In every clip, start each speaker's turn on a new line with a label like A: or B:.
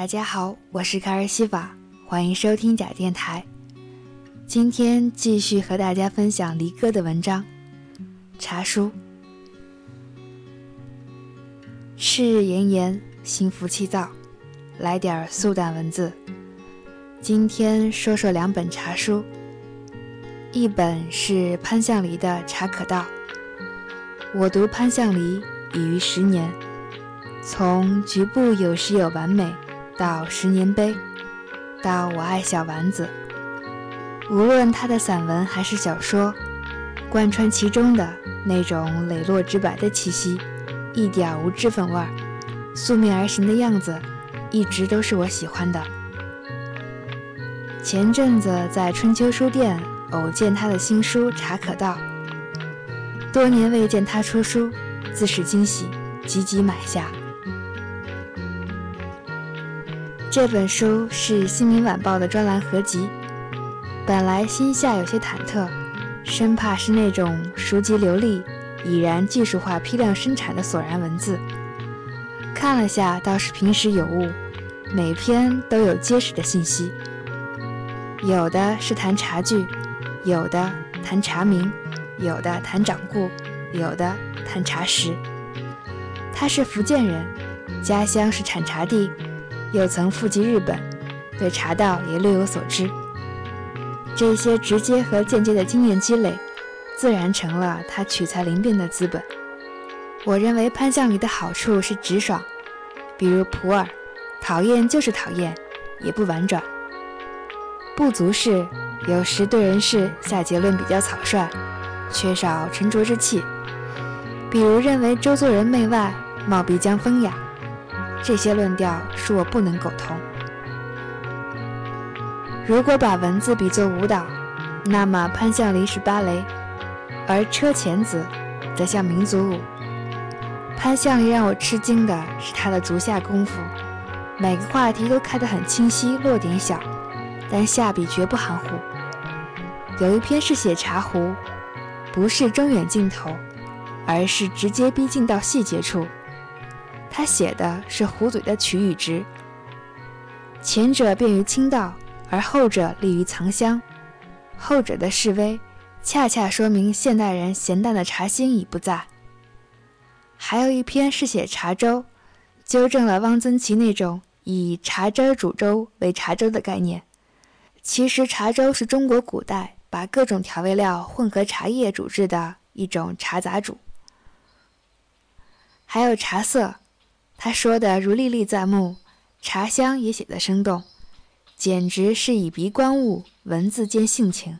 A: 大家好，我是卡尔西法，欢迎收听假电台。今天继续和大家分享离歌的文章《茶书》。赤日炎炎，心浮气躁，来点素淡文字。今天说说两本茶书，一本是潘向黎的《茶可道》。我读潘向黎已逾十年，从局部有时有完美。到十年碑，到我爱小丸子。无论他的散文还是小说，贯穿其中的那种磊落直白的气息，一点无脂粉味儿，素面而行的样子，一直都是我喜欢的。前阵子在春秋书店偶见他的新书《茶可道》，多年未见他出书，自是惊喜，急急买下。这本书是《新民晚报》的专栏合集。本来心下有些忐忑，生怕是那种熟极流利、已然技术化批量生产的索然文字。看了下，倒是平时有误，每篇都有结实的信息。有的是谈茶具，有的谈茶名，有的谈掌故，有的谈茶食。他是福建人，家乡是产茶地。又曾赴及日本，对茶道也略有所知。这些直接和间接的经验积累，自然成了他取材灵便的资本。我认为潘向黎的好处是直爽，比如普洱，讨厌就是讨厌，也不婉转。不足是有时对人事下结论比较草率，缺少沉着之气，比如认为周作人媚外，貌必将风雅。这些论调恕我不能苟同。如果把文字比作舞蹈，那么潘向黎是芭蕾，而车前子则像民族舞。潘向黎让我吃惊的是他的足下功夫，每个话题都开得很清晰，落点小，但下笔绝不含糊。有一篇是写茶壶，不是中远镜头，而是直接逼近到细节处。他写的是壶嘴的曲与直，前者便于倾倒，而后者利于藏香。后者的示威，恰恰说明现代人闲淡的茶心已不在。还有一篇是写茶粥，纠正了汪曾祺那种以茶汁煮粥为茶粥的概念。其实茶粥是中国古代把各种调味料混合茶叶煮制的一种茶杂煮。还有茶色。他说的如历历在目，茶香也写得生动，简直是以鼻观物，文字见性情。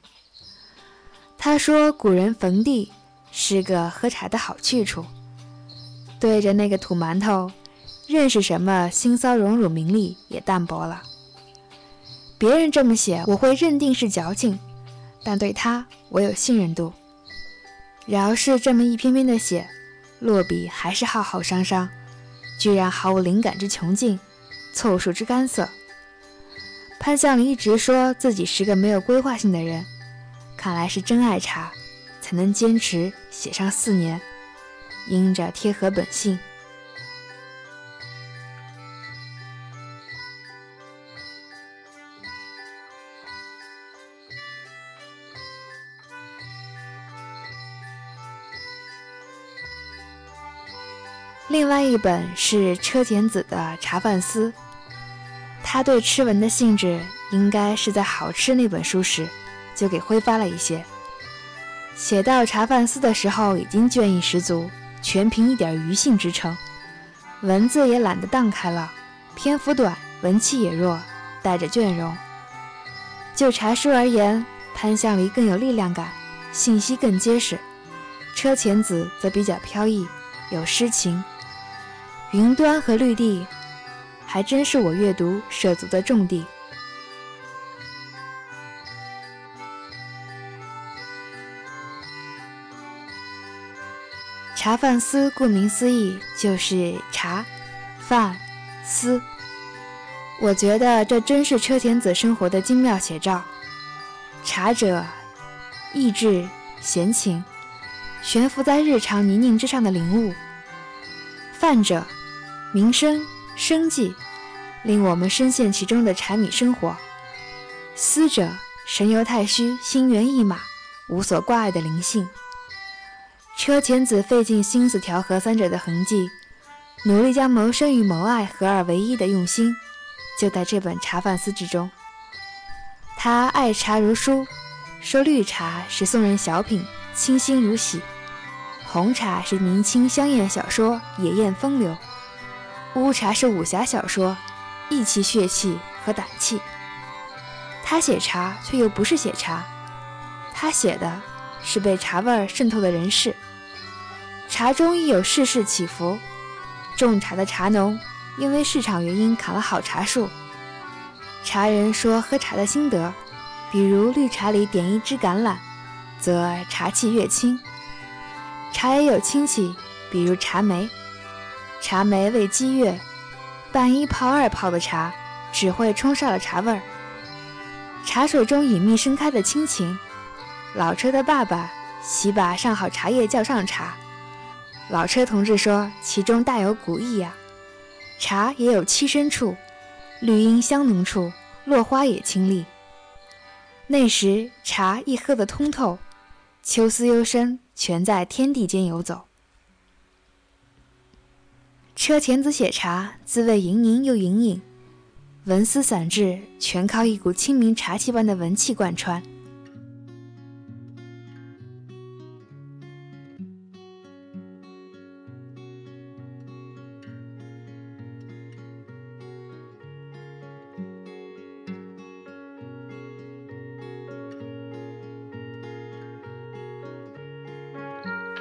A: 他说古人逢地是个喝茶的好去处，对着那个土馒头，认识什么腥骚荣辱名利也淡薄了。别人这么写，我会认定是矫情，但对他我有信任度。饶是这么一篇篇的写，落笔还是浩浩汤汤。居然毫无灵感之穷尽，凑数之干涩。潘向黎一直说自己是个没有规划性的人，看来是真爱茶，才能坚持写上四年，因着贴合本性。另外一本是车前子的《茶饭思》，他对吃文的兴致应该是在《好吃》那本书时就给挥发了一些。写到《茶饭思》的时候，已经倦意十足，全凭一点余兴支撑，文字也懒得荡开了，篇幅短，文气也弱，带着倦容。就茶书而言，潘向黎更有力量感，信息更结实；车前子则比较飘逸，有诗情。云端和绿地，还真是我阅读涉足的重地。茶饭思，顾名思义就是茶、饭、思。我觉得这真是车田子生活的精妙写照。茶者，意志、闲情，悬浮在日常泥泞之上的领悟；饭者，民生、生计，令我们深陷其中的柴米生活。思者神游太虚，心猿意马，无所挂碍的灵性。车前子费尽心思调和三者的痕迹，努力将谋生与谋爱合二为一的用心，就在这本茶饭思之中。他爱茶如书，说绿茶是宋人小品，清新如洗；红茶是明清香艳小说，野艳风流；乌茶是武侠小说，义气血气和胆气。他写茶，却又不是写茶，他写的是被茶味儿渗透的人世。茶中亦有世事起伏，种茶的茶农因为市场原因砍了好茶树。茶人说喝茶的心得，比如绿茶里点一支橄榄，则茶气越轻。茶也有亲戚，比如茶梅。茶梅味激越，半一泡二泡的茶只会冲煞了茶味儿。茶水中隐秘盛开的亲情。老车的爸爸喜把上好茶叶叫上茶。老车同志说其中大有古意呀。茶也有栖身处。绿荫香浓处，落花也清丽。那时茶一喝得通透，秋思幽深，全在天地间游走。车前子写茶，滋味盈盈又隐隐，文思散至，全靠一股清明茶气般的文气贯穿。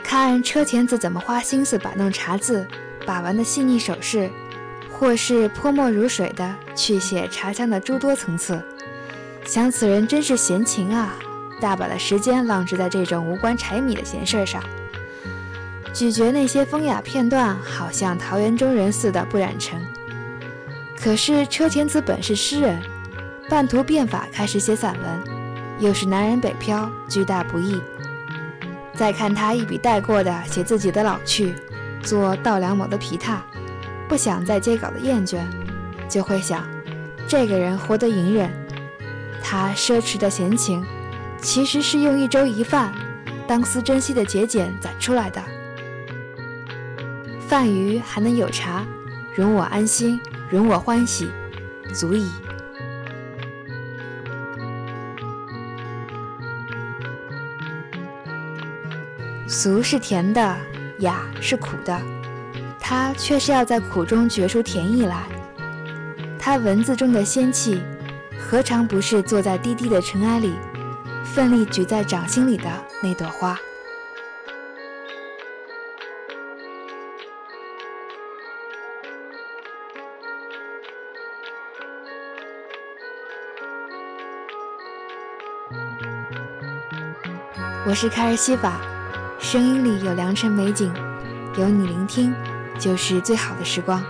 A: 看车前子怎么花心思摆弄茶字，把玩的细腻手势，或是泼墨如水的去写茶香的诸多层次，想此人真是闲情啊！大把的时间浪掷在这种无关柴米的闲事上，咀嚼那些风雅片段，好像桃源中人似的不染尘。可是车前子本是诗人，半途变法开始写散文，又是南人北漂，巨大不易。再看他一笔带过的写自己的老去，做稻粱某的皮榻，不想再接稿的厌倦，就会想，这个人活得隐忍。他奢侈的闲情，其实是用一粥一饭，当思珍惜的节俭攒出来的。饭余还能有茶，容我安心，容我欢喜，足矣。俗是甜的，雅是苦的，他却是要在苦中觉出甜意来。他文字中的仙气，何尝不是坐在低低的尘埃里，奋力举在掌心里的那朵花？我是凯尔西法。声音里有良辰美景，有你聆听，就是最好的时光。